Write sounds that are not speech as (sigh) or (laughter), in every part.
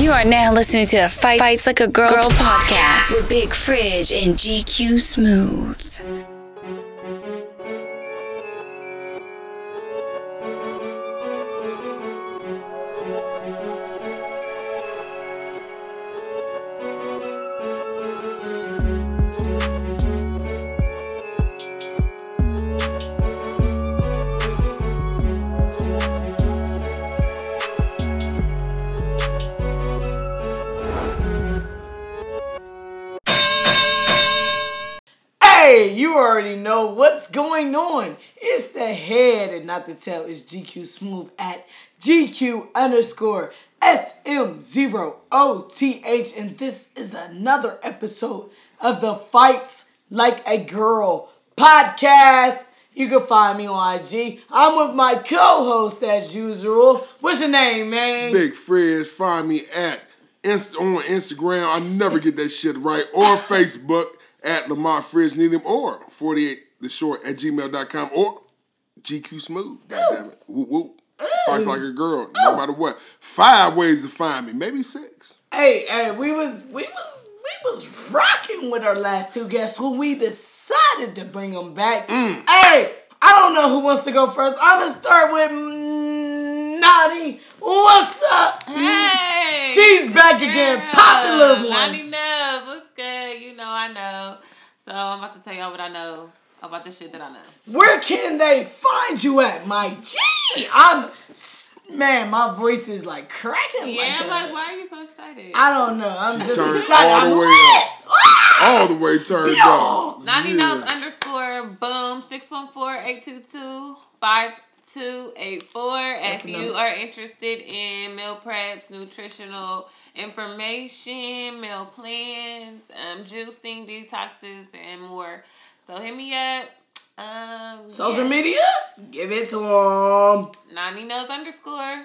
You are now listening to the Fight Fights Like a Girl, Girl podcast with Big Frizz and GQ Smooth. It's GQ Smooth at GQ underscore SM0OTH. And this is another episode of the Fights Like a Girl podcast. You can find me on IG. I'm with my co-host as usual. What's your name, man? Big Frizz, find me at Inst- on Instagram. I never get that shit right. Or Facebook at Lamont Frizz Needham or 48 the short at gmail.com or GQ Smooth. God damn it. Whoop whoop. Fights like a girl, no matter what. Five ways to find me, maybe six. Hey, hey, we was we was we was rocking with our last two guests who we decided to bring them back. Mm. Hey, I don't know who wants to go first. I'm gonna start with Nani. What's up? Hey, She's back again. Popular one. Lonnie Nub, what's good? You know I know. So I'm about to tell y'all what I know about the shit that I know. Where can they find you at, my G? I'm man, my voice is like cracking. Yeah, like, I'm like, why are you so excited? I don't know. I'm just turned excited. all I'm the way lit. Ah! All the way turned Yo! up. 90 Yeah. notes underscore boom 614-822-5284 if you are interested in meal preps nutritional information meal plans um, juicing detoxes and more so hit me up um Social yeah. media? Give it to them. 90 knows underscore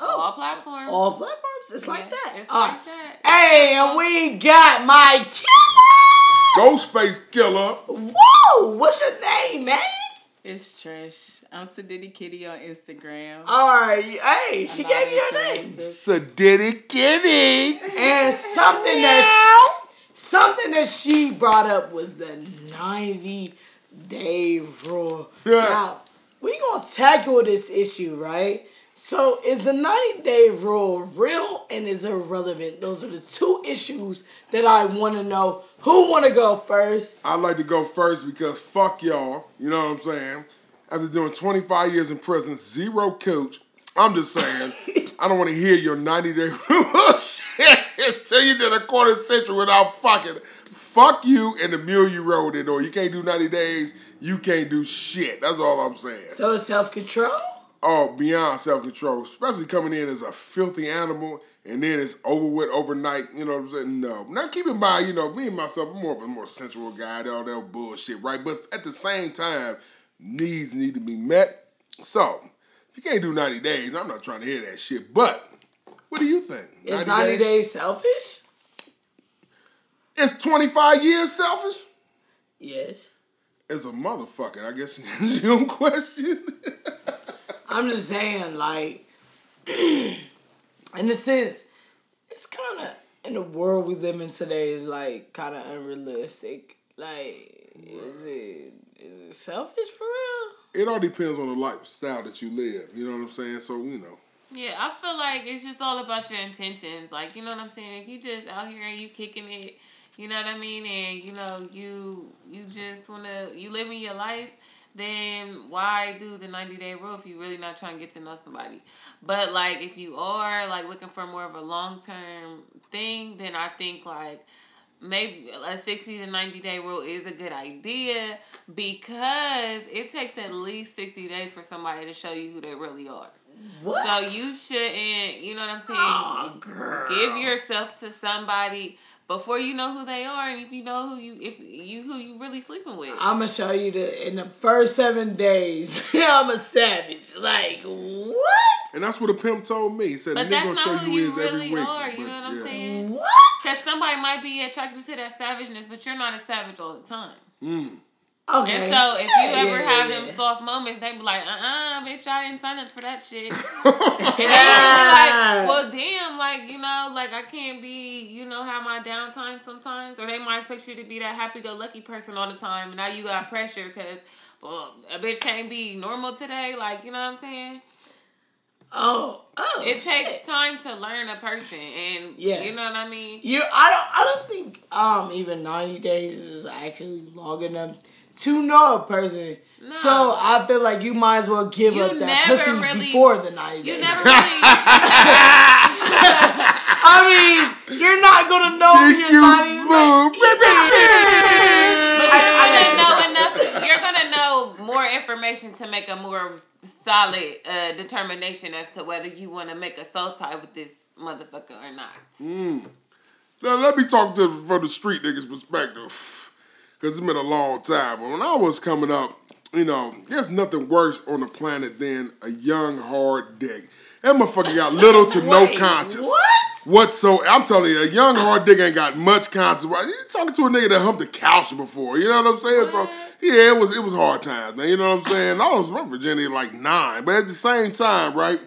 Oh. all platforms All platforms, it's like Yes, that. it's All like right. that. Hey, and we got my killer. Ghostface Killah. Whoa, what's your name, man? It's Trish. I'm Sadiddy Kitty on Instagram. All right, hey, she I'm gave you her name. interested. Sadiddy Kitty. And something that something that she brought up was the ninety day rule. Yeah. Now we gonna tackle this issue, right? So is the ninety day rule real and is it relevant? Those are the two issues that I want to know. Who want to go first? I'd like to go first because fuck y'all. You know what I'm saying? After doing 25 years in prison, zero coach. I'm just saying, I don't want to hear your 90 day (laughs) shit until you did a quarter century without fucking. Fuck you and the mule you rode in, or you can't do 90 days, you can't do shit. That's all I'm saying. So self control. Oh, beyond self control, especially coming in as a filthy animal and then it's over with overnight. You know what I'm saying? No. Now keep in mind, you know, me and myself, I'm more of a more sensual guy. All that bullshit, right? But at the same time, needs need to be met. So you can't do 90 days, I'm not trying to hear that shit. But what do you think? Is ninety days selfish? It's 25 years selfish. Yes. It's a motherfucker. I guess (laughs) is your own question. I'm just saying, like, (clears throat) in a sense, it's kind of in the world we live in today is like kind of unrealistic. Like, is it is it selfish for real? It all depends on the lifestyle that you live. You know what I'm saying? So you know. Yeah, I feel like it's just all about your intentions. Like, you know what I'm saying? If you just out here and you kicking it, you know what I mean, and you know, you you just wanna you living your life, then why do the ninety day rule if you really not trying to get to know somebody? But like if you are like looking for more of a long term thing, then I think like maybe a 60 to 90 day rule is a good idea because it takes at least 60 days for somebody to show you who they really are. What? So you shouldn't, you know what I'm saying? Oh, girl. Give yourself to somebody before you know who they are and if you know who you if you who you really sleeping with. I'm gonna show you the in the first seven days. (laughs) I'm a savage. Like what? And that's what a pimp told me. He said, but "Nigga that's gonna not show who you you is every really week." are, you But, know what I'm yeah. Saying? What? Because somebody might be attracted to that savageness, but you're not a savage all the time. Okay. And so if you Yeah, ever yeah, have yeah. them soft moments, they be like, uh uh bitch, I didn't sign up for that shit. (laughs) and then be like, well, damn, like, you know, like I can't be, you know, have my downtime sometimes, or they might expect you to be that happy-go-lucky person all the time, and now you got pressure because, well, a bitch can't be normal today. Like, you know what I'm saying? Oh, oh. It takes shit. time to learn a person, and Yes. you know what I mean. You, I don't, I don't think um even ninety days is actually long enough to know a person. So I feel like you might as well give You up that pussy really- before the ninety You days. never (laughs) really. I mean, you're not gonna know in your GQ ninety smooth. But you're gonna (laughs) know enough. To, you're gonna know more information to make a more solid uh, determination as to whether you want to make a soul tie with this motherfucker or not. Now, let me talk to from the street niggas' perspective, because it's been a long time. But when I was coming up, you know, there's nothing worse on the planet than a young hard dick. That motherfucker got little to no Wait, conscience. What? Whatsoever. I'm telling you, a young hard dick ain't got much conscience. You talking to a nigga that humped the couch before. You know what I'm saying? So yeah, it was it was hard times, man. You know what I'm saying? I was my Virginia like nine, but at the same time, right?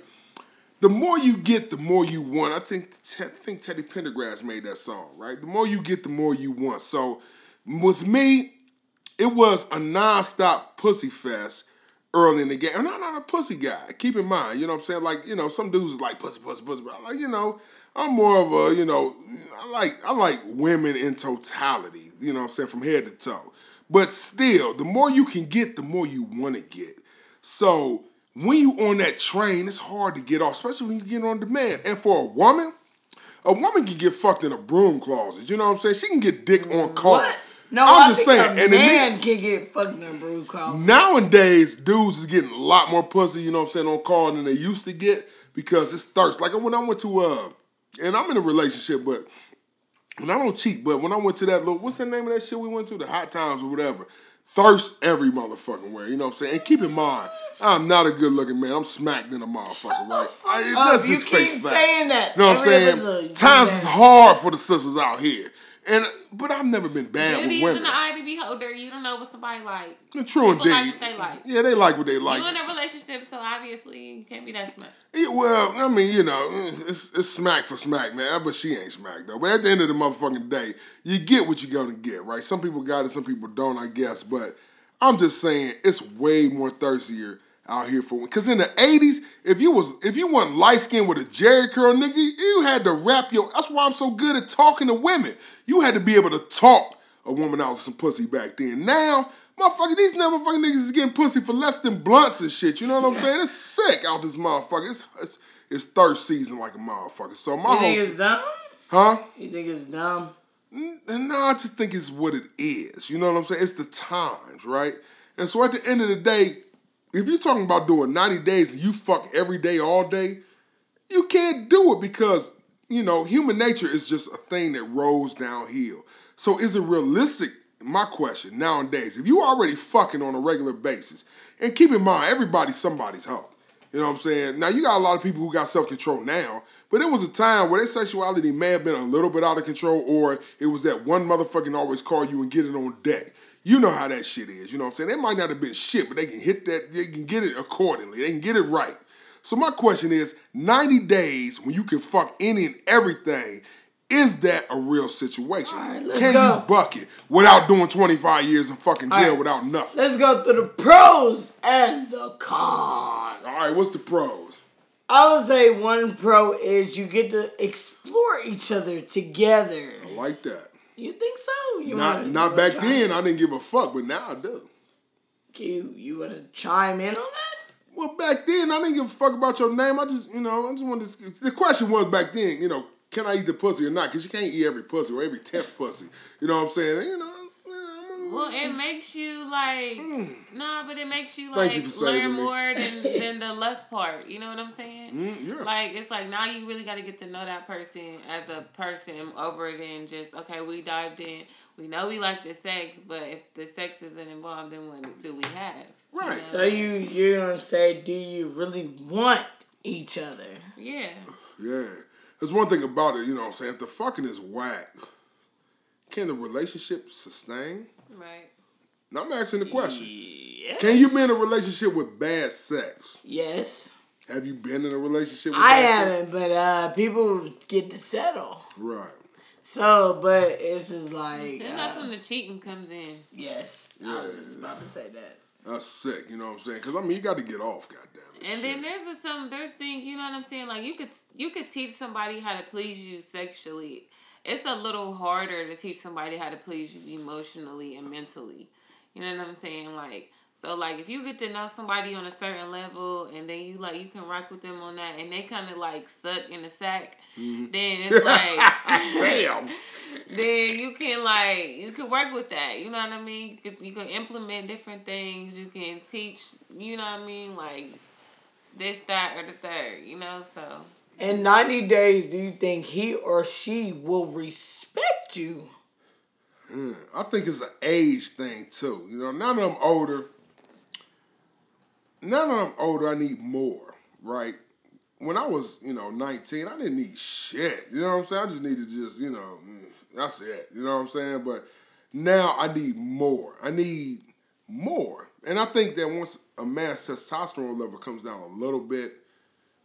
The more you get, the more you want. I think I think Teddy Pendergrass made that song, right? The more you get, the more you want. So with me, it was a nonstop pussy fest early in the game. And I'm not a pussy guy. Keep in mind, you know what I'm saying? Like, you know, some dudes is like pussy, pussy, pussy. But I'm like, you know, I'm more of a, you know, I like I like women in totality, you know what I'm saying, from head to toe. But still, the more you can get, the more you want to get. So when you on that train, it's hard to get off, especially when you get on demand. And for a woman, a woman can get fucked in a broom closet. You know what I'm saying? She can get dick on mm, call. What? No, I'm I just saying. a and the man nigga- can get fucking in brew call. Nowadays, dudes is getting a lot more pussy, you know what I'm saying, on call than they used to get because it's thirst. Like when I went to uh and I'm in a relationship, but and I don't cheat, but when I went to that little what's the name of that shit we went to? The hot times or whatever. Thirst every motherfucking way, you know what I'm saying? And keep in mind, I'm not a good looking man. I'm smacked in a motherfucker, right? I, let's You just face keep facts. saying that You know what I'm saying? Times is hard for the sisters out here. And but I've never been bad Beauty with is in women. the eye the beholder. You don't know what somebody like. True People like what they like. Yeah, they like what they like. you in a relationship, so obviously you can't be that smart. Yeah, well, I mean, you know, it's, it's smack for smack, man. But she ain't smack though. But at the end of the motherfucking day, you get what you're gonna get, right? Some people got it, some people don't, I guess. But I'm just saying, it's way more thirstier out here for one. because in the '80s, if you was if you wasn't light skinned with a Jheri curl, nigga, you had to wrap your. That's why I'm so good at talking to women. You had to be able to talk a woman out of some pussy back then. Now. Motherfucker, these motherfucking niggas is getting pussy for less than blunts and shit. You know what I'm saying? It's sick out this motherfucker. It's, it's, it's thirst season like a motherfucker. So my You think whole, it's dumb? huh? You think it's dumb? And no, I just think it's what it is. You know what I'm saying? It's the times, right? And so at the end of the day, if you're talking about doing 90 days and you fuck every day, all day, you can't do it because, you know, human nature is just a thing that rolls downhill. So is it realistic? My question nowadays, if you already fucking on a regular basis, and keep in mind, everybody's somebody's hoe. You know what I'm saying? Now you got a lot of people who got self control now, but it was a time where their sexuality may have been a little bit out of control, or it was that one motherfucking always call you and get it on deck. You know how that shit is. You know what I'm saying? They might not have been shit, but they can hit that. They can get it accordingly. They can get it right. So my question is, 90 days when you can fuck any and everything, is that a real situation? right, let's can go. you buck it without doing 25 years in fucking jail right. without nothing? Let's go through the pros and the cons. All right, what's the pros? I would say one pro is you get to explore each other together. I like that. You think so? You Not wanna- not back then. chime I didn't give a fuck, but now I do. You you want to chime in on that? Well, back then I didn't give a fuck about your name. I just, you know, I just wanted to. The question was back then, you know, can I eat the pussy or not? Because you can't eat every pussy or every tenth pussy. You know what I'm saying? You know. Well, it makes you like nah, but it makes you Mm. Like you learn more than (laughs) than the lust part. You know what I'm saying? Mm, yeah. Like it's like now you really got to get to know that person as a person over than just okay. We dived in. We know we like the sex, but if the sex isn't involved, then what do we have? You Right. know? So you you're gonna say, do you really want each other? Yeah. Yeah. There's one thing about it, you know what I'm saying? If the fucking is whack, can the relationship sustain? Right. Now I'm asking the question. Yes. Can you be in a relationship with bad sex? Yes. Have you been in a relationship? with bad sex? I haven't, but uh, people get to settle. Right. So, but it's just like Then that's uh, when the cheating comes in. yes, Yeah, I was about to say that. That's sick. You know what I'm saying? Because I mean, you got to get off. Goddamn. it. And then there's a, some there's things you know what I'm saying. Like you could you could teach somebody how to please you sexually. It's a little harder to teach somebody how to please you emotionally and mentally. You know what I'm saying? Like so, like if you get to know somebody on a certain level, and then you like you can rock with them on that, and they kind of like suck in the sack, mm-hmm. then (laughs) it's like Damn. then you can like you can work with that. You know what I mean? You can, you can implement different things. You can teach. You know what I mean? Like this, that, or the third. You know, so In ninety days, do you think he or she will respect you? Mm, I think it's an age thing too. You know, now that I'm older, now that I'm older, I need more, right? When I was, you know, 19, I didn't need shit. You know what I'm saying? I just needed to just, you know, that's it. You know what I'm saying? But now I need more. I need more. And I think that once a man's testosterone level comes down a little bit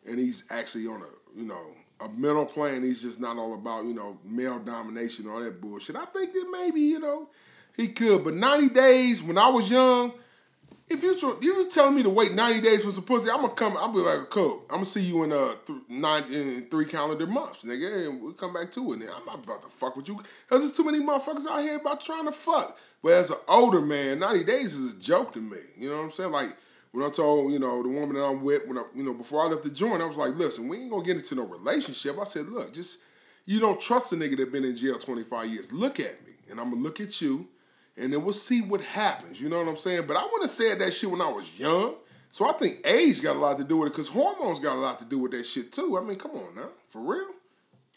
and he's actually on a, you know, a mental plane, he's just not all about, you know, male domination, all that bullshit. I think that maybe, you know, he could. But 90 days, when I was young, if you you was telling me to wait 90 days for some pussy, I'm gonna come, I'm be like, cool. I'm gonna see you in uh th- nine in three calendar months, nigga, and we'll come back to it. Now I'm not about to fuck with you. Cause there's too many motherfuckers out here about trying to fuck. But as an older man, 90 days is a joke to me. You know what I'm saying? Like when I told, you know, the woman that I'm with, when I, you know, before I left the joint, I was like, listen, we ain't gonna get into no relationship. I said, look, just you don't trust a nigga that been in jail 25 years. Look at me. And I'm gonna look at you and then we'll see what happens. You know what I'm saying? But I wouldn't have said that shit when I was young. So I think age got a lot to do with it because hormones got a lot to do with that shit too. I mean, come on now. For real?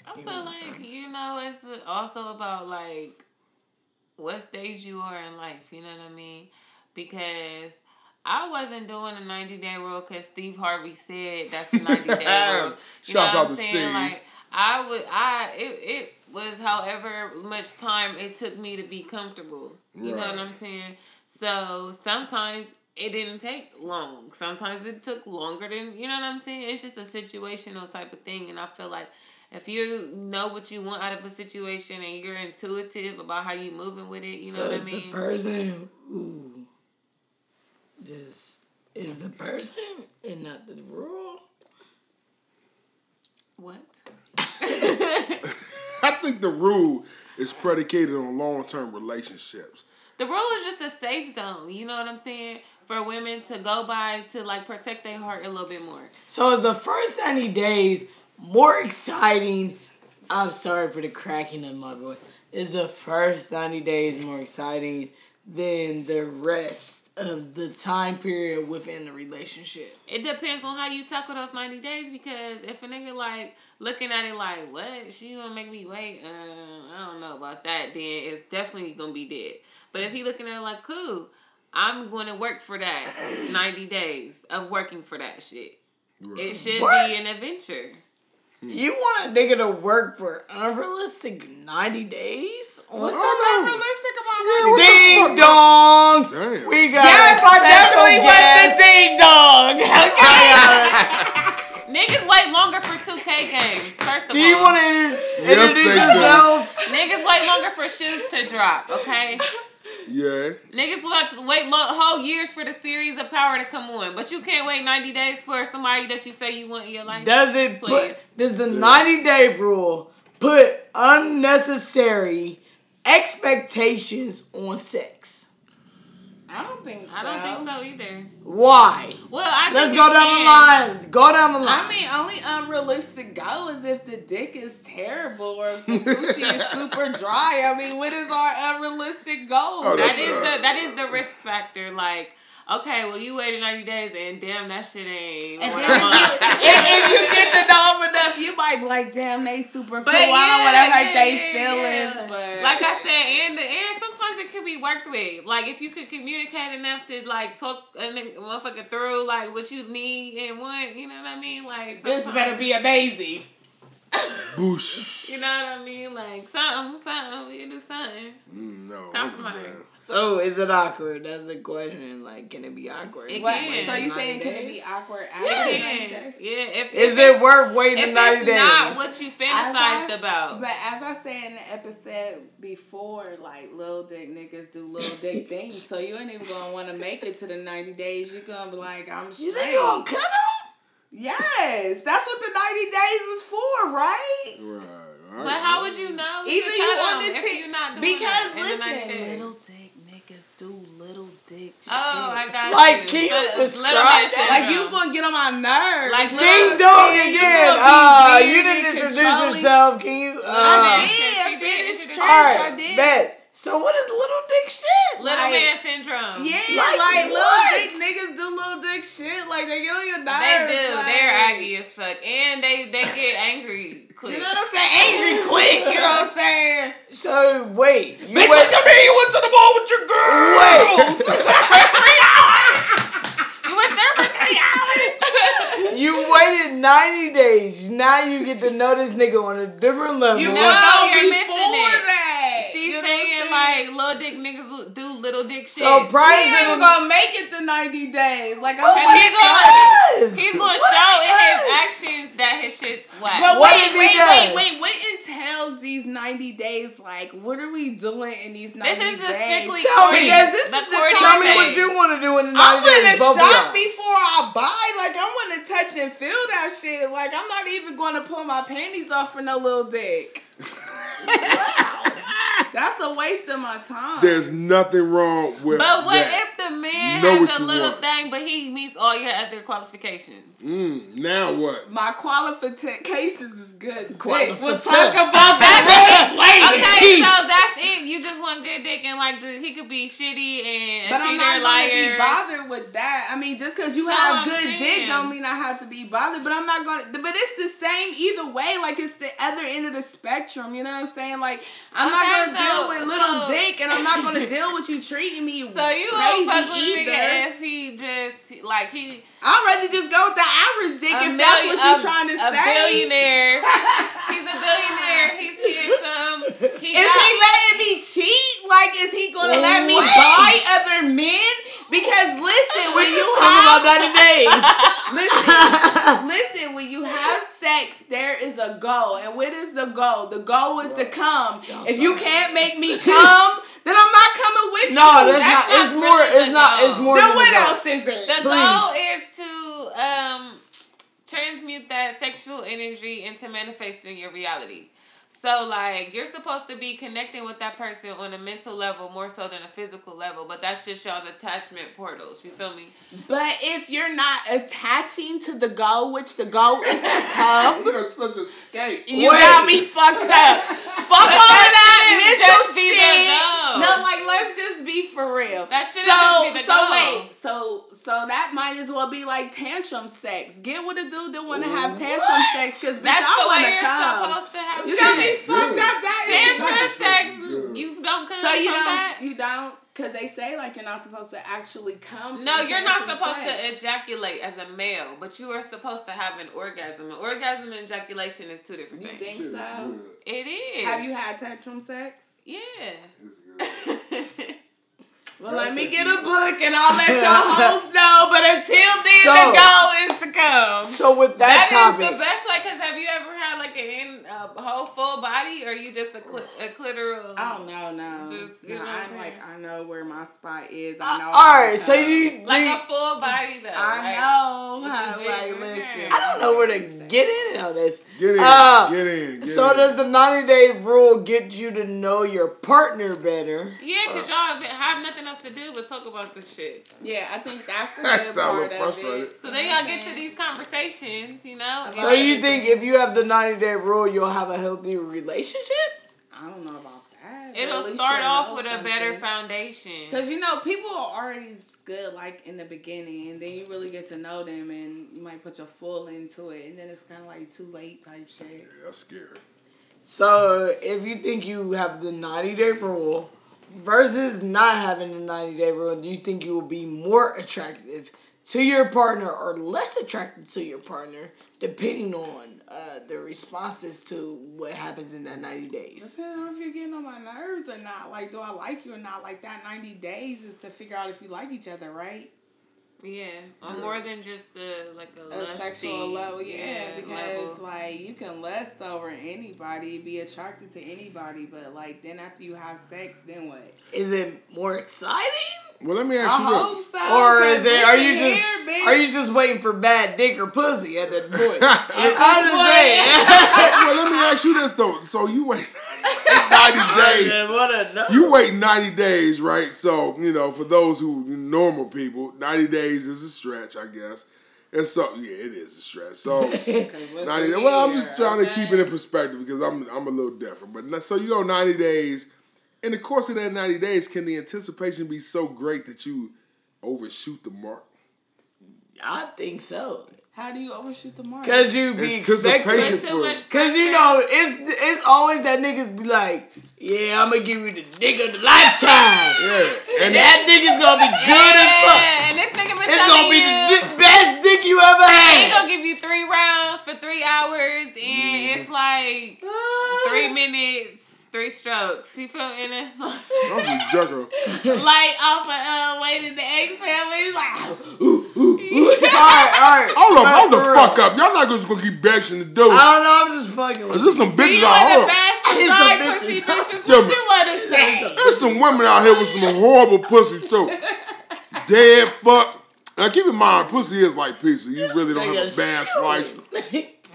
I feel like you know it's also about like what stage you are in life. You know what I mean? Because I wasn't doing a 90 day rule because Steve Harvey said that's a 90 day (laughs) rule. You know what out I'm to saying? Steve. Like I would, I it, it was however much time it took me to be comfortable. You know what I'm saying? So sometimes it didn't take long. Sometimes it took longer than you know what I'm saying. It's just a situational type of thing, and I feel like if you know what you want out of a situation and you're intuitive about how you're moving with it, you know what I mean. the person who just is the person and not the rule. what? (laughs) I think the rule is predicated on long term relationships. The rule is just a safe zone. You know what I'm saying? For women to go by to like protect their heart a little bit more. So is the first 90 days more exciting? I'm sorry for the cracking of my voice. Is the first 90 days more exciting than the rest of the time period within the relationship? It depends on how you tackle those 90 days because if a nigga like looking at it like, what? She gonna make me wait? Uh, I don't know about that, then it's definitely gonna be dead. But if he looking at it like, cool, I'm gonna work for that 90 days of working for that shit. It should What? be an adventure. Mm. You want a nigga to work for unrealistic 90 days? What's Oh, no. Unrealistic about Yeah, my what Ding fuck? dong! Damn. We got Yes, a I special definitely want the ding dong. (laughs) Okay? Oh (laughs) Niggas wait longer for 2K games, first of Do you all. want to introduce they do. yourself? Niggas wait longer for shoes to drop, okay? (laughs) Yeah. Niggas watch wait lo- whole years for the series of power to come on, but you can't wait ninety days for somebody that you say you want in your life. Does it Please. put does the 90 day rule put unnecessary expectations on sex? I don't think so. I don't think so either. Why? Well, I Let's go down can. the line. Go down the line. I mean, only unrealistic goal is if the dick is terrible or if the coochie is (laughs) super dry. I mean, what is our unrealistic goal? Oh, that's- is the that is the risk factor. Like, okay, well you waited ninety days and damn that shit ain't. And then if you, if, if you (laughs) get to know them enough, you might be like, damn, they super cool. But I don't want yeah, to hurt yeah, they yeah, feelings, yeah. but like I said, and and sometimes it could be worked with. Like if you could communicate enough to like talk a motherfucker through like what you need and want, you know what I mean? Like this better be amazing. Boosh. (laughs) You know what I mean? Like something, something. We can do something. Mm, no. Compromise. So is it awkward? That's the question. Like, can it be awkward? It What? can. So you 90 saying can it be days? awkward Yeah, after it 90 can. days? Yeah. If, Is if it it's- worth waiting If ninety it's days? not what you As fantasized I- about, But as I said in the episode before, like little dick niggas do little (laughs) dick things. So you ain't even gonna want to make it to the ninety days. You're gonna be like, I'm straight. you think you gonna cut him? Yes, that's what the ninety days is for, right? Right. but how would you know? Either you cut on the if t- you're not doing because that in the 90 listen, little dick niggas do little dick Oh, I got Like, you. can you describe little man? Like you syndrome. gonna get on my nerves. Like, You Ding know dong saying? You again. be Uh, you didn't introduce yourself. Can you? I Uh, did. She I did finished introduce trash. all I right, did. bet. So what is little dick shit? Little Like- man syndrome. Yeah, Like like, little dick niggas do little dick shit. Like they get on your nerves. They do. Like, They're aggy as fuck, and they they get angry quick. You know what I'm saying? Angry quick. You know what I'm saying? So wait, you wait. what you mean? You went to the ball with your girl. Wait, (laughs) (laughs) you went there for three hours. You waited ninety days. Now you get to know this nigga on a different level. You No, know you're before missing it. that. She's You know saying what like little dick niggas do little dick shit. so prior He to ain't the gonna make it the 90 days. Like I'm Oh he's gonna. gonna he's gonna What show in his actions that his shit's whack. But What wait, if he wait, does? wait, wait. What entails these 90 days? Like, what are we doing in these 90 days? this is the days? strictly Tell me. Because this the is the Tell me what you want to do in the I'm 90 days, gonna shop y'all. before I buy. Like I want to touch and feel that shit. Like I'm not even going to pull my panties off for no little dick. (laughs) That's a waste of my time. There's nothing wrong with But what that. if the man Know what has a you little want. thing, but he meets all your other qualifications? Mm, now what? my qualifications is good. Dick. Qualifications. We'll talk about (laughs) that later. Okay, so that's it. You just want good dick, and like the, he could be shitty and a But I'm cheater, not gonna be bothered with that. I mean, just because you That's have I'm good dick don't mean I have to be bothered. But I'm not gonna. But it's the same either way. Like it's the other end of the spectrum. You know what I'm saying? Like I'm not gonna so- deal with little so- dick, and I'm not gonna (laughs) deal with you treating me So you won't fuck with crazy a nigga either. if he just like he I'd rather just go with the average dick a if that's what you're a- trying to a say. A billionaire. (laughs) He's a billionaire. He's handsome. He Is got, he letting me cheat? Like, is he gonna let me buy other men? Because listen, when you Talking about have 90 days. (laughs) listen, (laughs) listen, when you have sex, there is a goal. And what is the goal? The goal is to come. If you can't make me come, then I'm not coming with No, you. that's, not. not It's more. really It's the not. It's more. Then than what the goal. else is it? the Please. goal is to um transmute that sexual energy into manifesting your reality. So like you're supposed to be connecting with that person on a mental level more so than a physical level, but that's just y'all's attachment portals. You feel me? But if you're not attaching to the goal, which the goal is to come, (laughs) You're such a skate. You Wait. got me fucked up. Fuck all of that shouldn't mental just be the shit. No, like let's just be for real. That shouldn't so, just be the so goal. wait, so so that might as well be like tantrum sex. Get with a dude that want to have tantrum sex because bitch, That's I the way want to you're come. supposed to have You got me sex. Fucked up. That is. Tantra sex, you don't come So you don't, that. you don't, because they say like you're not supposed to actually come. No, you're not supposed sex. to ejaculate as a male, but you are supposed to have an orgasm. An orgasm and ejaculation is two different You things. think Shit so? good. It is. Have you had tantrum sex? Yeah. (laughs) Well, That's let me get a book and I'll let your (laughs) host know. But until then, So- the goal is to come. So with that, That is topic, the best way. Cause have you ever had like an in a whole full body, or you just a, cli- a clitoral? Oh no, no. Just, you no know I'm I'm like? I know where my spot is. Uh, I know. all how right. to So you, like you a full body though. I like- know how. Like listen. I don't know where to get in on this. Get in. Uh, get in. Get So in. does the 90 day rule get you to know your partner better? Yeah, cause y'all have, have nothing else to do but talk about this shit. Yeah, I think that's (laughs) the That good a part little of it. So then y'all get to these conversations, you know. So you think if you have the 90 day rule, you'll have a healthy relationship? I don't know about that. It'll start off know with a better foundation. Cause you know people are already good like in the beginning, and then you really get to know them, and you might put your full into it, and then it's kind of like too late type shit. Yeah, that's scary. So if you think you have the 90 day rule versus not having the 90 day rule, do you think you will be more attractive to your partner or less attracted to your partner depending on uh, the responses to what happens in that 90 days. Depending on if you're getting on my nerves or not. Like, do I like you or not? Like, that 90 days is to figure out if you like each other, right? Yeah, or more than just the like a, A sexual level, yeah, because level. like you can lust over anybody, be attracted to anybody, but like then after you have sex, then what? Is it more exciting? Well, let me ask I you hope this. so. Or 'cause is it? Are you just here, are you just waiting for bad dick or pussy at that point? (laughs) I'm just saying. (laughs) well, let me ask you this though. So you wait 90 (laughs) days. I wanna. You wait 90 days, right? So, you know, for those who normal people, 90 days is a stretch, I guess. And so, yeah, it is a stretch. So, 90. Well, I'm just trying to keep it in perspective because I'm I'm a little different. But so you go 90 days. In the course of that 90 days, can the anticipation be so great that you overshoot the mark? I think so. How do you overshoot the mark? Cause you be expecting. Too much. Cause you know it's it's always that niggas be like, yeah, I'm gonna give you the nigga of the lifetime. Yeah. And that nigga's gonna be good as fuck. And this nigga been It's gonna be you, the best dick you ever he had. gonna give you three rounds for three hours, and it's like uh. three minutes, three strokes. You feel and it's like, Don't be jerking. (laughs) like off of uh, waiting to exhale. He's like, (laughs) (laughs) alright, alright. Hold up, hold the real. fuck up. Y'all not just gonna keep bashing the dude. I don't know. I'm just fucking with Is this some do bitches out want here? to bash the It's some pussy bitches. bitches? Yeah, What but- you want to say? There's some women out here with some horrible pussy too. Dead fuck. Now keep in mind, pussy is like pizza. You really don't have a bad slice.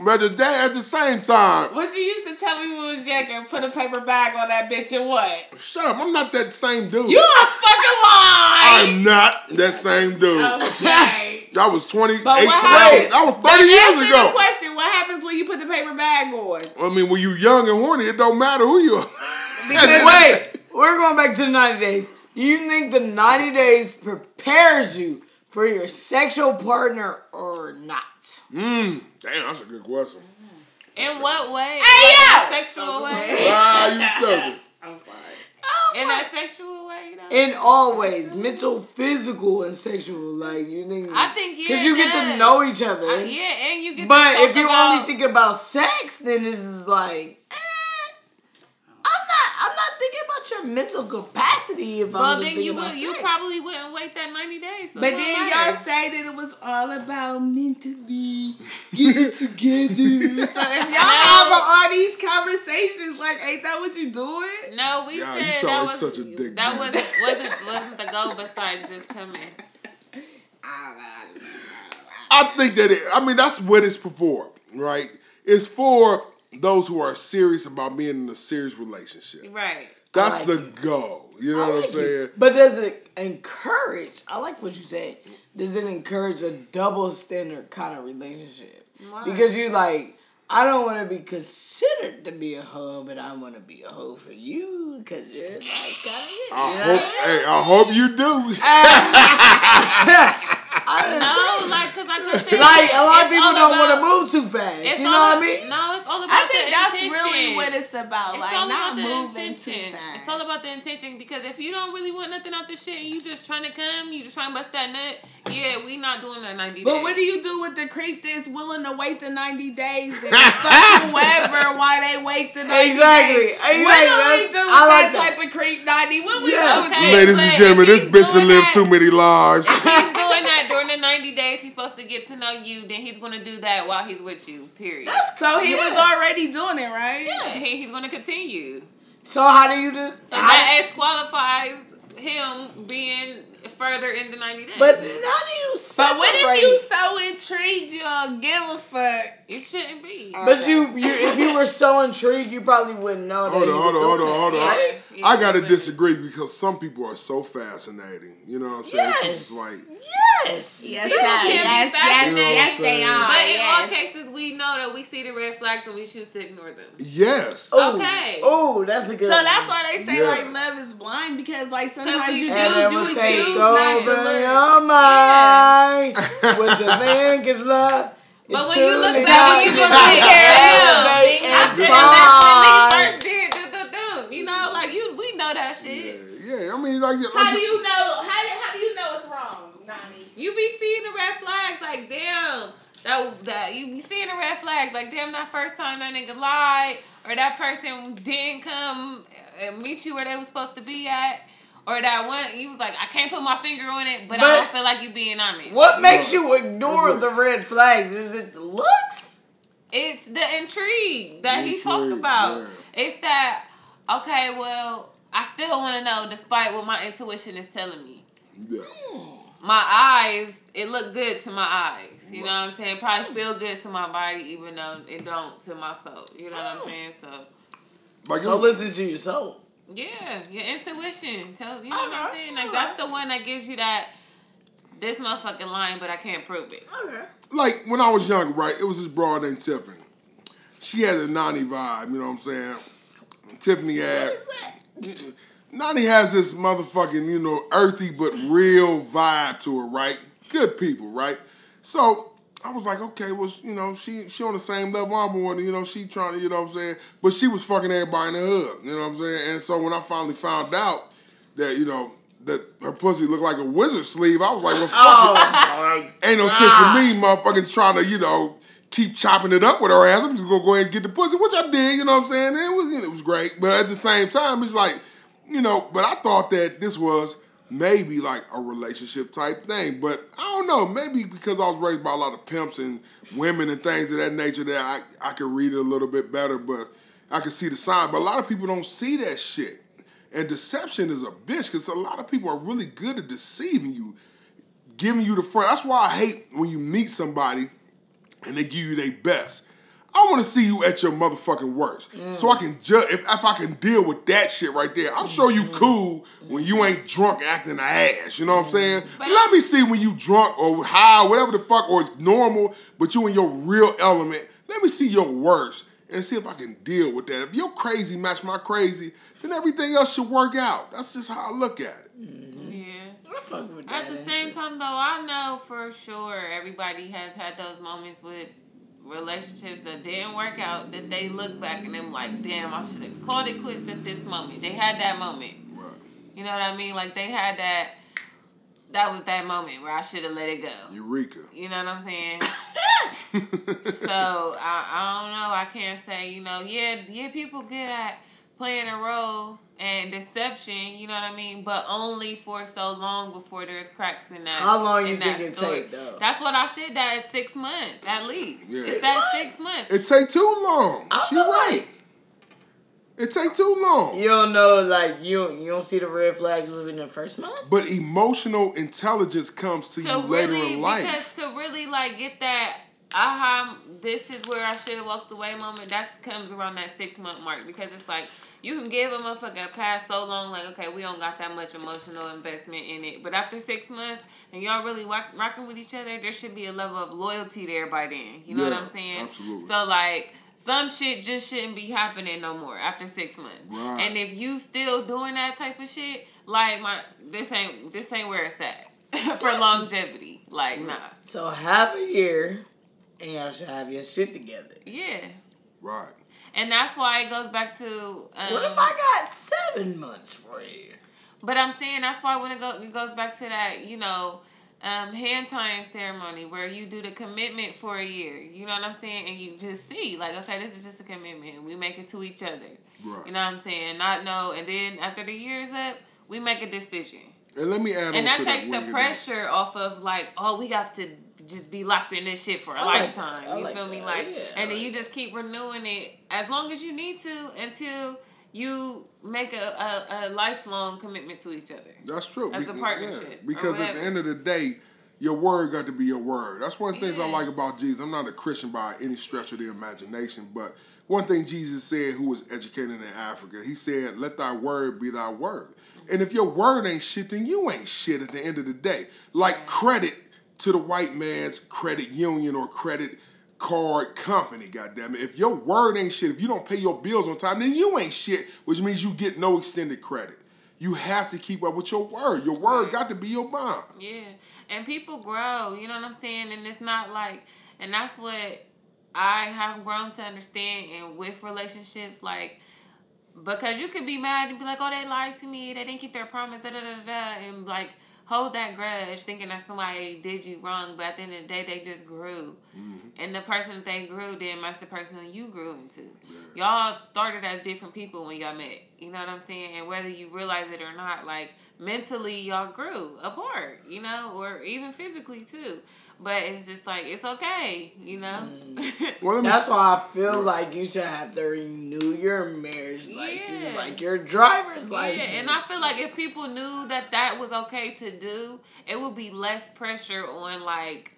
But the day at the same time, What you used to tell me when we was younger, put a paper bag on that bitch and what? shut up. I'm not that same dude. You a fucking lie! I'm not that same dude. Okay. (laughs) I was 20. But what eight- happened? I was 30 But years answer the ago. question, what happens when you put the paper bag on? I mean, when you young and horny, it don't matter who you are. (laughs) Wait, we're going back to the 90 days. Do you think the 90 days prepares you for your sexual partner or not? Mmm. Damn, that's a good question. In what way? Hey, like yo! a sexual way? Ah, you stupid. In a sexual way, though? In all ways, mental, physical, and sexual. Like you think? I think, yeah, because you it get to know each other. Uh, yeah, and you get But to talk if you about, only think about sex, then this is like, eh, I'm not. I'm not thinking about your mental capacity. If well, I'm just then you about would, you probably wouldn't wait that 90 days. So But then wouldn't y'all say that it was all about mentally get it together. (laughs) so if y'all have all these conversations, like, ain't that what you doing? No, we Yeah, you said sound that was such a dick, that man. wasn't wasn't wasn't the goal besides just coming. I think that it, I mean, that's what it's for, right? It's for those who are serious about being in a serious relationship. Right. That's like the it. goal. You know I what I'm saying? it. But does it encourage? I like what you said. Does it encourage a double standard kind of relationship? Why? Because you're like, I don't want to be considered to be a hoe, but I want to be a hoe for you because you're like kind of. I hope, hey, I hope you do. (laughs) Ah. (laughs) No, like, cause I could say Like a lot of people don't want to move too fast. It's You all know what I a- mean? No, it's all about the intention. I think that's intention. really what it's about. It's like, all not about the moving too intention. fast. It's all about the intention because if you don't really want nothing out the shit and you just trying to come, you just trying to bust that nut, yeah, we not doing that 90 But days. what do you do with the creep that's willing to wait the 90 days and (laughs) whoever while they wait the 90 Exactly. days? Exactly. What do we do with I like that, that. type of creep 90? What we Yeah. do Okay. Ladies and gentlemen, this bitch done doing lived too many lives. (laughs) he's doing that during the 90 days, he's supposed to get to know you, then he's going to do that while he's with you, period. So he was already doing it, right? yeah, he, he's going to continue. So how do you just? So how- that disqualifies him being further in the 90 days. but how do you? But what if separate- you so intrigued you don't give a fuck? it shouldn't be. But you, you, if you were so intrigued, you probably wouldn't know that. Hold on, hold on, hold on, hold on. right? Yeah, I gotta disagree because some people are so fascinating. You know what I'm saying? It's Yes. just like Yes. Yes, People can be yes, yes, fascinated. yes, they are. But in all cases, we know that we see the red flags and we choose to ignore them. yes. Ooh. Okay. Oh, that's a good. So one. that's why they say Yes. like love is blind because like sometimes you choose- And choose it you will would choose not to over look. your mind. What you (laughs) think is love? But is when you look truly back, not when you to look be back, elevate yeah, and I feel like fly. when he first did, do, do, do. You know, like you, we know that shit. Yeah, yeah. I mean, like, like How do you know? How how Nani. You be seeing the red flags like damn. That, that you be seeing the red flags like damn that first time that nigga lied or that person didn't come and meet you where they was supposed to be at or that one you was like, I can't put my finger on it, but, but I don't feel like you being honest. What makes you ignore the red flags? Is it the looks? It's the intrigue that he talked about. Yeah. It's that okay, well, I still want to know despite what my intuition is telling me. Yeah. My eyes, it look good to my eyes. You know what I'm saying? Probably feel good to my body, even though it don't to my soul. You know what I'm mm. saying? So Like So it- listen to your soul. yeah, your intuition tells you know what I'm saying. Like that's the one that gives you that. This motherfucking lying, but I can't prove it. Okay. like when I was younger, right? It was this broad named Tiffany. She had a Nani vibe, you know what I'm saying? Tiffany had. Nani has this motherfucking, you know, earthy but real vibe to her, right? Good people, right? So I was like, okay, well, you know, she she on the same level I'm on, you know, she trying to, you know what I'm saying? But she was fucking everybody in the hood, you know what I'm saying? And so when I finally found out that, you know, that her pussy looked like a wizard sleeve, I was like, well, fuck it. (laughs) Oh, Ain't no sense in me, motherfucking trying to, you know, keep chopping it up with her ass. I'm just gonna go ahead and get the pussy, which I did, you know what I'm saying? And it was, it was great. But at the same time, it's like, you know, but I thought that this was maybe like a relationship type thing. But I don't know, maybe because I was raised by a lot of pimps and women and things of that nature that I, I could read it a little bit better, but I could see the sign. But a lot of people don't see that shit. And deception is a bitch because a lot of people are really good at deceiving you giving you the front. That's why I hate when you meet somebody and they give you their best. I want to see you at your motherfucking worst, mm. so I can judge if, if I can deal with that shit right there. I'm sure you mm-hmm. cool when you ain't drunk acting a ass. You know what I'm saying? Mm-hmm. Let me see when you drunk or high, whatever the fuck, or it's normal, but you in your real element. Let me see your worst and see if I can deal with that. If your crazy match my crazy, then everything else should work out. That's just how I look at it. Mm-hmm. Yeah. I fuck with At the same time, though, I know for sure everybody has had those moments with relationships that didn't work out that they look back and them like, damn, I should have called it quits at this moment. They had that moment. Right. You know what I mean? Like they had that. That was that moment where I should have let it go. Eureka. You know what I'm saying? (laughs) so I, I don't know. I can't say you know. Yeah, yeah. People get at playing a role and deception. You know what I mean? But only for so long before there's cracks in that. How long you think it story. take, though? That's what I said. That is six months at least. Yeah. Six that months? six months. It take too long. I She feel right. It take too long. you don't know, like you don't, you don't see the red flags within the first month. But emotional intelligence comes to, to you later really in life. because to really like get that aha this is where I should have walked away moment that comes around that six month mark because it's like you can give a motherfucker a pass so long like okay we don't got that much emotional investment in it. But after six months and y'all really rock, rocking with each other there should be a level of loyalty there by then. You know Yeah, what I'm saying? absolutely. so like some shit just shouldn't be happening no more after six months. Right. and if you still doing that type of shit like my this ain't this ain't where it's at (laughs) for longevity. Like nah. So half a year, and y'all should have your shit together. Yeah. right. And that's why it goes back to. Um, What if I got seven months for you? But I'm saying that's why when it, go, it goes back to that, you know, um, hand tying ceremony where you do the commitment for a year. You know what I'm saying? And you just see, like, okay, this is just a commitment. We make it to each other. Right. You know what I'm saying? Not know. And then after the year is up, we make a decision. And let me add on And that to takes that the pressure off of like, oh, we have to just be locked in this shit for a I like lifetime. that. You like feel me? Like, Yeah, I and then you just keep renewing it as long as you need to until you make a, a, a lifelong commitment to each other. That's true. As a Because- partnership, or Because at the end of the day, your word got to be your word. That's one of the things I like about Jesus. I'm not a Christian by any stretch of the imagination, but one thing Jesus said, who was educated in Africa, he said, "Let thy word be thy word." And if your word ain't shit, then you ain't shit at the end of the day. Like credit to the white man's credit union or credit card company, goddamn it. If your word ain't shit, if you don't pay your bills on time, then you ain't shit, which means you get no extended credit. You have to keep up with your word. Your word got to be your bond. Yeah. And people grow, you know what I'm saying? And it's not like, and that's what I have grown to understand and with relationships, like, because you could be mad and be like, oh, they lied to me, they didn't keep their promise, da da da, da, and like hold that grudge thinking that somebody did you wrong, but at the end of the day, they just grew. Mm-hmm. And the person that they grew didn't match the person that you grew into. Y'all started as different people when y'all met. You know what I'm saying? And whether you realize it or not, like mentally, y'all grew apart, you know, or even physically too. But it's just like, it's okay, you know? Mm. (laughs) Well, That's why I feel like you should have to renew your marriage license, Yeah. like your driver's license. Yeah, and I feel like if people knew that that was okay to do, it would be less pressure on like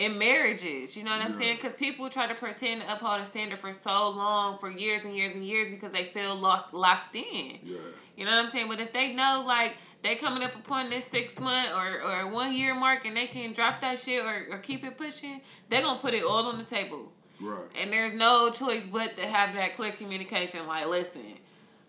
in marriages. You know what I'm Yeah. saying? Because people try to pretend to uphold a standard for so long, for years and years and years, because they feel locked locked in. Yeah. You know what I'm saying? But if they know like they coming up upon this six month or, or one year mark and they can drop that shit or, or keep it pushing, they're gonna put it all on the table. Right. And there's no choice but to have that clear communication. Like, listen,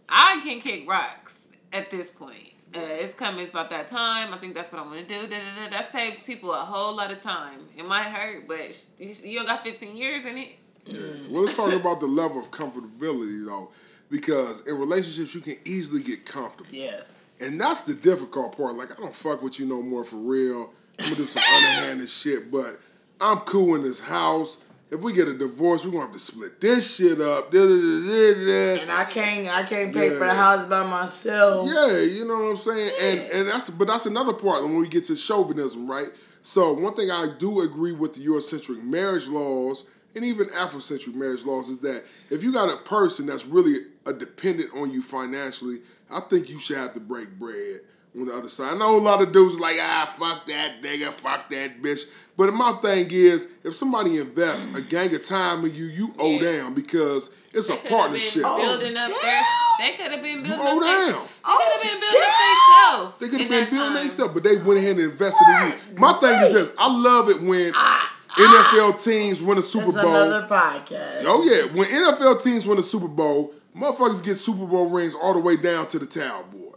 I can kick rocks at this point. Uh, it's coming about that time. I think that's what I'm gonna do. Da, da, da. That saves people a whole lot of time. It might hurt, but you, you don't got 15 years in it. Yeah. Well, let's talk about the level of comfortability, though, because in relationships you can easily get comfortable, yeah. and that's the difficult part. Like, I don't fuck with you no more for real. I'm gonna do some (laughs) underhanded shit, but I'm cool in this house. If we get a divorce, we're gonna have to split this shit up. And I can't, I can't pay for Yeah. the house by myself. Yeah, you know what I'm saying? And and that's but that's another part when we get to chauvinism, right? So one thing I do agree with the Eurocentric marriage laws and even Afrocentric marriage laws is that if you got a person that's really a dependent on you financially, I think you should have to break bread on the other side. I know a lot of dudes like, ah, fuck that nigga, fuck that bitch. But my thing is, if somebody invests a gang of time in you, you owe Yeah. down because it's a They could have partnership. been building up Oh, their. They could have been building owe up. Their, down. they could have been oh, building Oh, up themselves. They could have been building themselves, but they went ahead and invested in you. My thing is this: I love it when ah, ah. NFL teams win a Super Bowl. That's Bowl. another podcast. Oh yeah, when NFL teams win a Super Bowl, motherfuckers get Super Bowl rings all the way down to the towel boy.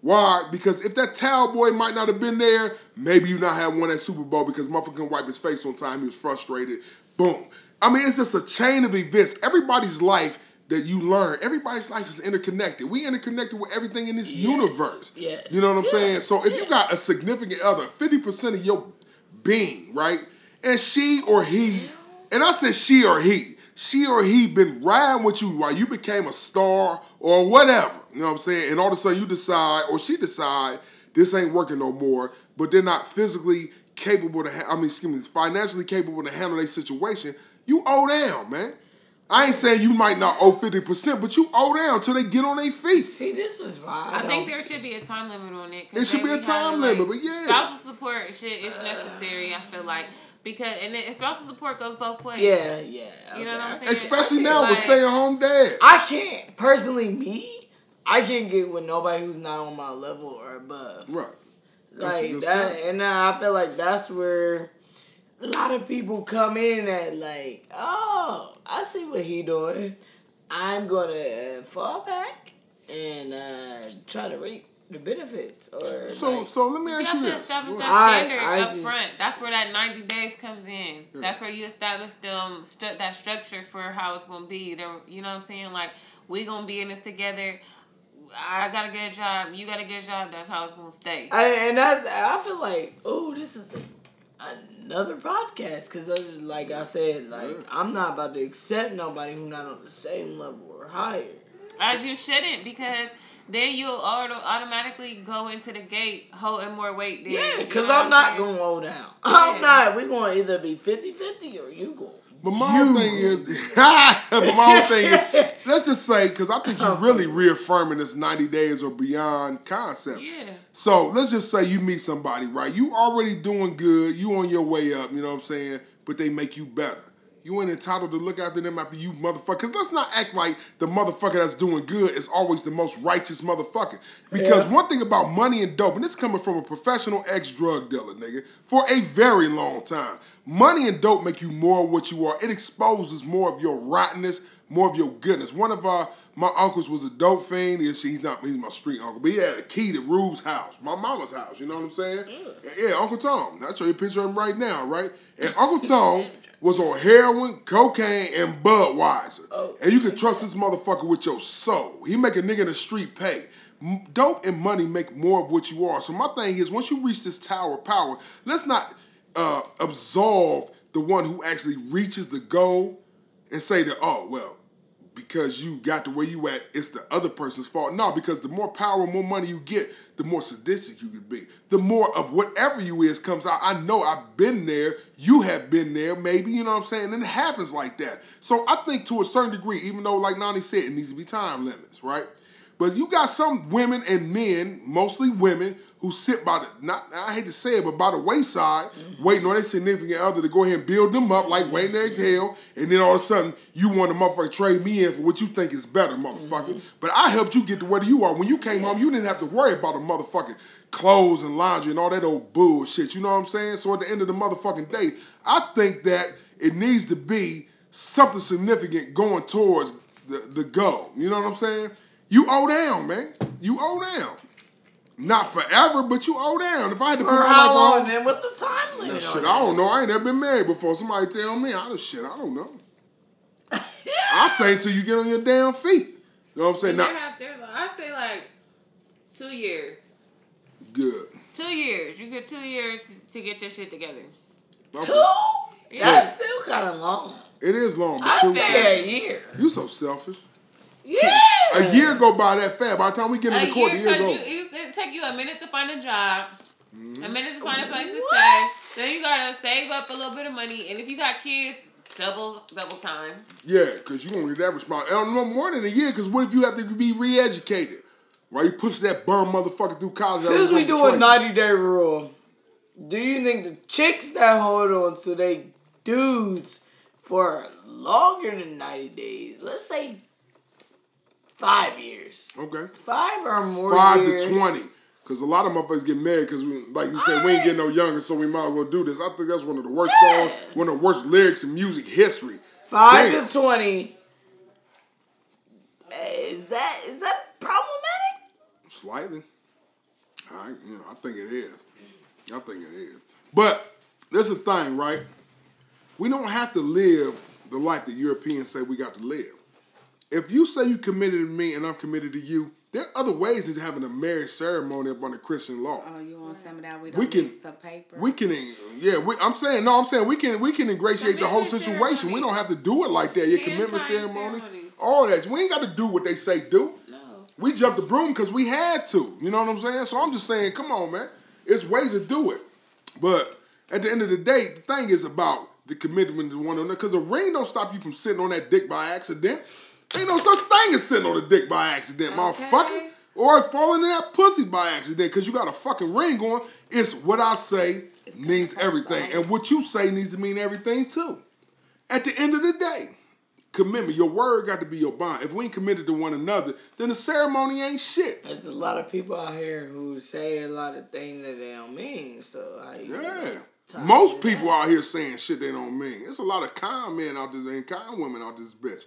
Why? Because if that towel boy might not have been there, maybe you not have won that Super Bowl because motherfucker couldn't wipe his face on time. He was frustrated. Boom. I mean, it's just a chain of events. Everybody's life that you learn, everybody's life is interconnected. We interconnected with everything in this universe. yes, You know what I'm yes, saying? So if you got a significant other, 50% of your being, right? And she or he, and I said she or he, she or he been riding with you while you became a star or whatever. You know what I'm saying? And all of a sudden you decide, or she decide, this ain't working no more, but they're not physically capable to, ha- I mean, excuse me, financially capable to handle their situation, you owe down, man. I ain't saying you might not owe 50%, but you owe down till they get on their feet. See, this is why I, I think there should be a time limit on it. It should be a time having, limit, but yeah. spousal support shit is necessary. I feel like because and then spousal support goes both ways. Yeah, yeah. You know what I'm saying? Especially now feel with like- stay at home dad. I can't personally me. I can't get with nobody who's not on my level or above. Right. That's Like that, start. and I feel like that's where a lot of people come in at like, oh, I see what he doing. I'm gonna uh, fall back and uh, try to reap the benefits. Or So, like, so let me You ask have you to this. establish that I- standard I up just- front. That's where that ninety days comes in. That's where you establish them stru- that structure for how it's gonna be. There, you know what I'm saying? Like we gonna be in this together. I got a good job. You got a good job. That's how it's gonna stay. I, and that's I feel like, oh, this is a, another podcast because I just like I said, like mm-hmm. I'm not about to accept nobody who not on the same level or higher. As you shouldn't, because then you'll auto- automatically go into the gate holding more weight than. Yeah, because I'm not going to roll down. (laughs) I'm Yeah. not. We're going to either be 50-50 or you go. But my whole thing is, (laughs) but my whole thing is, (laughs) let's just say, because I think you're uh-huh. really reaffirming this 90 days or beyond concept. Yeah. So let's just say you meet somebody, right? You already doing good, you on your way up, you know what I'm saying? But they make you better. You ain't entitled to look after them after you motherfucker. Cause let's not act like the motherfucker that's doing good is always the most righteous motherfucker. Because Yeah. one thing about money and dope, and this coming from a professional ex-drug dealer, nigga, for a very long time. Money and dope make you more what you are. It exposes more of your rottenness, more of your goodness. One of our my uncles was a dope fiend. He's, not he's my street uncle, but he had a key to Rube's house, my mama's house. You know what I'm saying? Yeah, Uncle Tom. I'll show you a picture of him right now, right? And Uncle Tom (laughs) was on heroin, cocaine, and Budweiser. Oh. And you can trust this motherfucker with your soul. He make a nigga in the street pay. Dope and money make more of what you are. So my thing is, once you reach this tower of power, let's not uh, absolve the one who actually reaches the goal and say that, oh well, because you got to where you at, it's the other person's fault. No, because the more power, more money you get, the more sadistic you can be. The more of whatever you is comes out. I know I've been there. You have been there, maybe. You know what I'm saying? And it happens like that. So I think to a certain degree, even though, like Nani said, it needs to be time limits, right? But you got some women and men, mostly women, who sit by the not I hate to say it, but by the wayside, mm-hmm. waiting on their significant other to go ahead and build them up like waiting to exhale, and then all of a sudden you want to motherfucker trade me in for what you think is better, motherfucker. Mm-hmm. But I helped you get to where you are. When you came home, you didn't have to worry about a motherfucking clothes and laundry and all that old bullshit. You know what I'm saying? So at the end of the motherfucking day, I think that it needs to be something significant going towards the, the goal. You know what I'm saying? You owe down, man. You owe down. Not forever, but you owe down. If I had to put For how long, man? What's the time limit? shit, I don't know. I ain't never been married before. Somebody tell me. I don't shit. I don't know. yeah. (laughs) I say till you get on your damn feet. You know what I'm saying? Now, I say like two years. Good. Two years. You get two years to get your shit together. Two? Yeah. That's still kind of long. It is long. I say a year. You so selfish. Yeah. A year go by that fast. By the time we get in the court, the year's over. You, it take you a minute to find a job, mm-hmm. a minute to find a place to stay. Then you gotta save up a little bit of money, and if you got kids, double double time. Yeah, because you won't need that response. And no more than a year. Because what if you have to be re-educated? Why you push that bum motherfucker through college? Since we do a ninety day rule, do you think the chicks that hold on to they dudes for longer than ninety days, let's say Five years. Okay. Five or more Five years. to 20. Because a lot of motherfuckers get married because, we, like you said, we ain't getting no younger, so we might as well do this. I think that's one of the worst yeah. songs, one of the worst lyrics in music history. Five Damn. to 20. Is that is that problematic? Slightly. I, you know, I think it is. I think it is. But there's the thing, right? We don't have to live the life that Europeans say we got to live if you say you committed to me and I'm committed to you, there are other ways than having a marriage ceremony up under Christian law. Oh, you want some of that? We, we can. Some paper. We can. Yeah, we, I'm saying no. I'm saying we can. We can ingratiate the whole situation. Ceremony. We don't have to do it like that. Your commitment ceremony, ceremonies. all that. We ain't got to do what they say do. No. We jumped the broom because we had to. You know what I'm saying? So I'm just saying, come on, man. It's ways to do it. But at the end of the day, the thing is about the commitment to one another. Because a ring don't stop you from sitting on that dick by accident. Ain't no such thing as sitting on a dick by accident, okay. motherfucker. Or falling in that pussy by accident because you got a fucking ring on. It's what I say it's means everything. And what you say needs to mean everything too. At the end of the day, commitment, your word got to be your bond. If we ain't committed to one another, then the ceremony ain't shit. There's a lot of people out here who say a lot of things that they don't mean. So I yeah. Most people that? out here saying shit they don't mean. There's a lot of kind men out there and kind women out this bitch.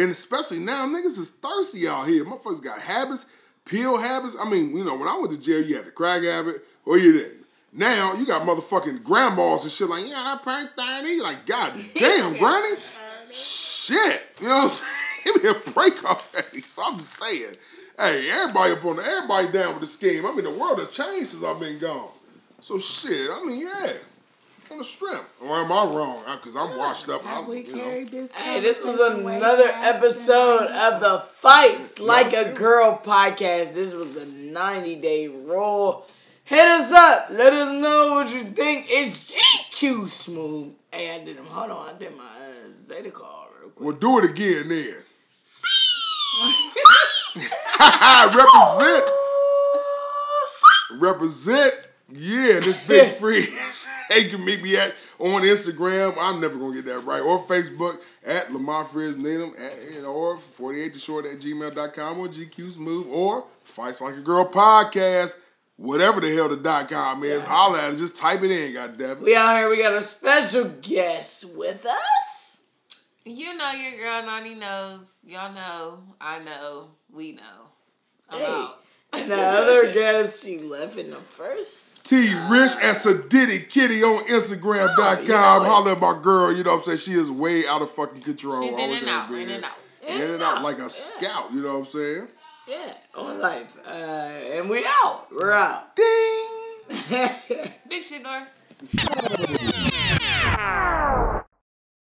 And especially now, niggas is thirsty out here. Motherfuckers got habits, pill habits. I mean, you know, when I went to jail, you had the crack habit, or you didn't. Now you got motherfucking grandmas and shit like, yeah, I prank 30. Like, god (laughs) damn, granny. Uh-huh. Shit. You know what I'm saying? (laughs) Give me a break already. So I'm just saying, hey, everybody up on the, everybody down with the scheme. I mean, the world has changed since I've been gone. So shit, I mean, yeah on the strip. Or am I wrong? Because I'm washed up. I'm, we carried this hey, this was another episode of the Fights Like a Girl podcast. This was the 90 day roll. Hit us up. Let us know what you think. It's GQ Smooth. Hey, I did them. Hold on. I did my uh, Zeta call real quick. Well, do it again then. (laughs) (laughs) Represent. Represent. Yeah, this (laughs) Big Frizz. (laughs) hey, you can meet me at on Instagram. I'm never gonna get that right. Or Facebook at Lamar Frizz Needham at, or 48 to short at gmail.com or GQ Smooth or Fights Like a Girl podcast. Whatever the hell the dot com is, yeah. holla at it. Just type it in, goddamn. We out here. We got a special guest with us. You know your girl Nani knows. Y'all know. I know. We know. I'm hey. out. And the other guest, she left in the first T Rich and Sadiddy Kitty on Instagram.com. Oh, yeah, Holler at my girl, you know what I'm saying? She is way out of fucking control. She's in and out, in and out. In and out like a scout, you know what I'm saying? Yeah, on life. Uh, and we out. We're out. Ding. (laughs) Big shit door.